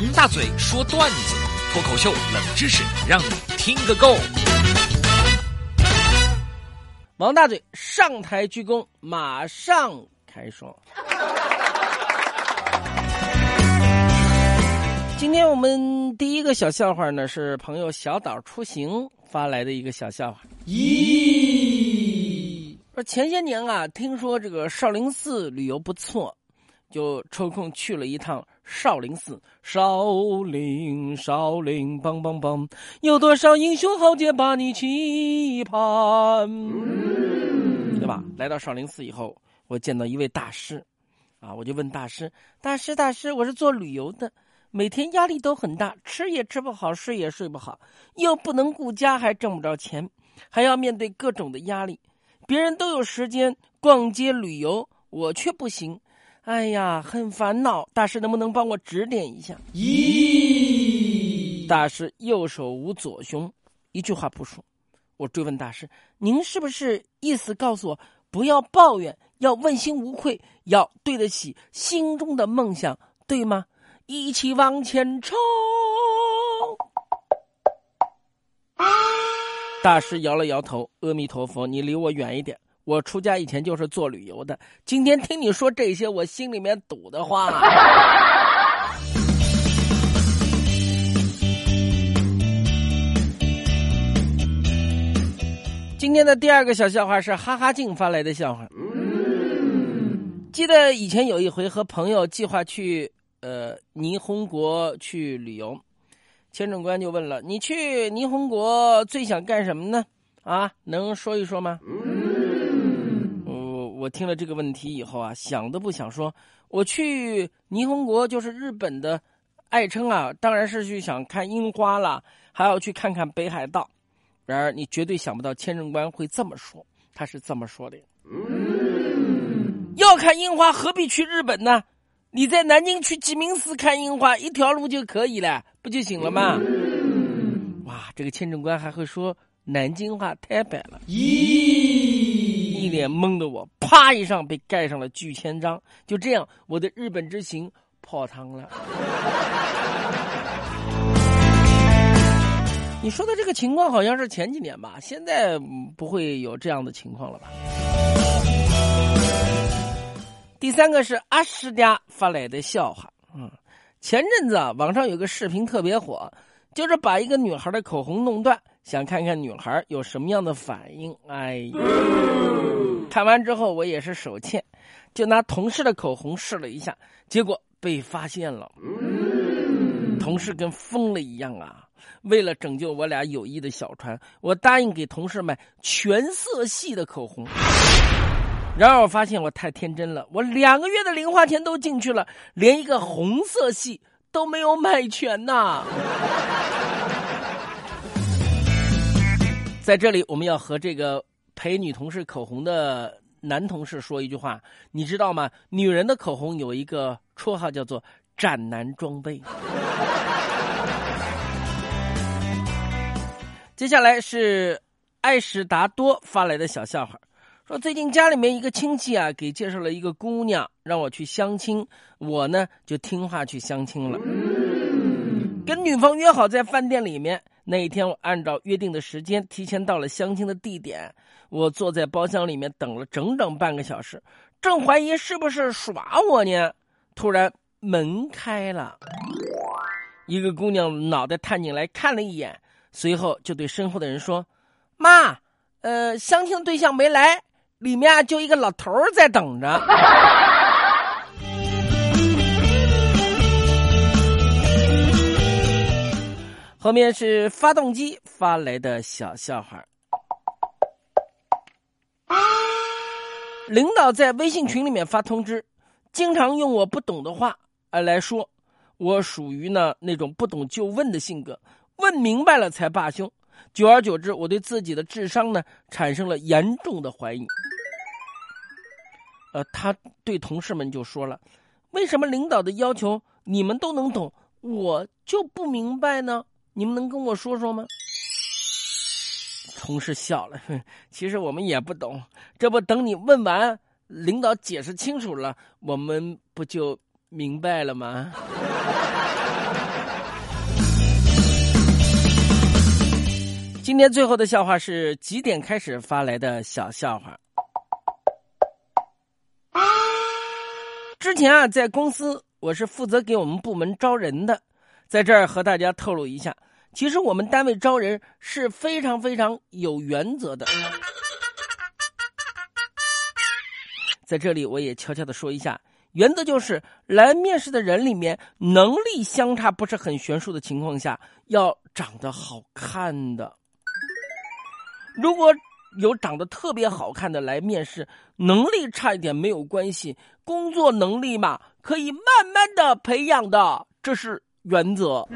王大嘴说段子，脱口秀冷知识，让你听个够。王大嘴上台鞠躬，马上开说。今天我们第一个小笑话呢，是朋友小岛出行发来的一个小笑话。咦，说前些年啊，听说这个少林寺旅游不错，就抽空去了一趟少林寺。少林，少林，梆梆梆，有多少英雄豪杰把你期盼？对吧？来到少林寺以后，我见到一位大师，啊，我就问大师：“大师，大师，我是做旅游的。”每天压力都很大，吃也吃不好，睡也睡不好，又不能顾家，还挣不着钱，还要面对各种的压力。别人都有时间逛街旅游，我却不行。哎呀，很烦恼。大师能不能帮我指点一下？咦，大师右手捂左胸，一句话不说。我追问大师：“您是不是意思告诉我，不要抱怨，要问心无愧，要对得起心中的梦想，对吗？”一起往前冲！大师摇了摇头：“阿弥陀佛，你离我远一点。我出家以前就是做旅游的，今天听你说这些，我心里面堵得慌。”今天的第二个小笑话是哈哈镜发来的笑话。记得以前有一回和朋友计划去。呃，霓虹国去旅游，签证官就问了：“你去霓虹国最想干什么呢？啊，能说一说吗？”我我听了这个问题以后啊，想都不想说，我去霓虹国就是日本的爱称啊，当然是去想看樱花了，还要去看看北海道。然而，你绝对想不到签证官会这么说，他是这么说的：“要看樱花，何必去日本呢？”你在南京去鸡鸣寺看樱花，一条路就可以了，不就行了吗？哇，这个签证官还会说南京话，太白了！咦，一脸懵的我，啪一上被盖上了拒签章。就这样，我的日本之行泡汤了。你说的这个情况好像是前几年吧？现在不会有这样的情况了吧？第三个是阿诗家发来的笑话，嗯，前阵子啊，网上有个视频特别火，就是把一个女孩的口红弄断，想看看女孩有什么样的反应。哎，看完之后我也是手欠，就拿同事的口红试了一下，结果被发现了。同事跟疯了一样啊！为了拯救我俩友谊的小船，我答应给同事买全色系的口红。然而我发现我太天真了，我两个月的零花钱都进去了，连一个红色系都没有买全呐！在这里，我们要和这个陪女同事口红的男同事说一句话，你知道吗？女人的口红有一个绰号叫做“斩男装备”。接下来是艾史达多发来的小笑话。说最近家里面一个亲戚啊，给介绍了一个姑娘，让我去相亲。我呢就听话去相亲了，跟女方约好在饭店里面。那一天我按照约定的时间提前到了相亲的地点，我坐在包厢里面等了整整半个小时，正怀疑是不是耍我呢，突然门开了，一个姑娘脑袋探进来看了一眼，随后就对身后的人说：“妈，呃，相亲对象没来。”里面就一个老头在等着。后面是发动机发来的小笑话。领导在微信群里面发通知，经常用我不懂的话呃来说，我属于呢那种不懂就问的性格，问明白了才罢休。久而久之，我对自己的智商呢产生了严重的怀疑。呃，他对同事们就说了：“为什么领导的要求你们都能懂，我就不明白呢？你们能跟我说说吗？”同事笑了：“ 其实我们也不懂，这不等你问完，领导解释清楚了，我们不就明白了吗？” 今天最后的笑话是几点开始发来的小笑话。之前啊，在公司我是负责给我们部门招人的，在这儿和大家透露一下，其实我们单位招人是非常非常有原则的。在这里，我也悄悄的说一下，原则就是来面试的人里面，能力相差不是很悬殊的情况下，要长得好看的。如果有长得特别好看的来面试，能力差一点没有关系，工作能力嘛，可以慢慢的培养的，这是原则。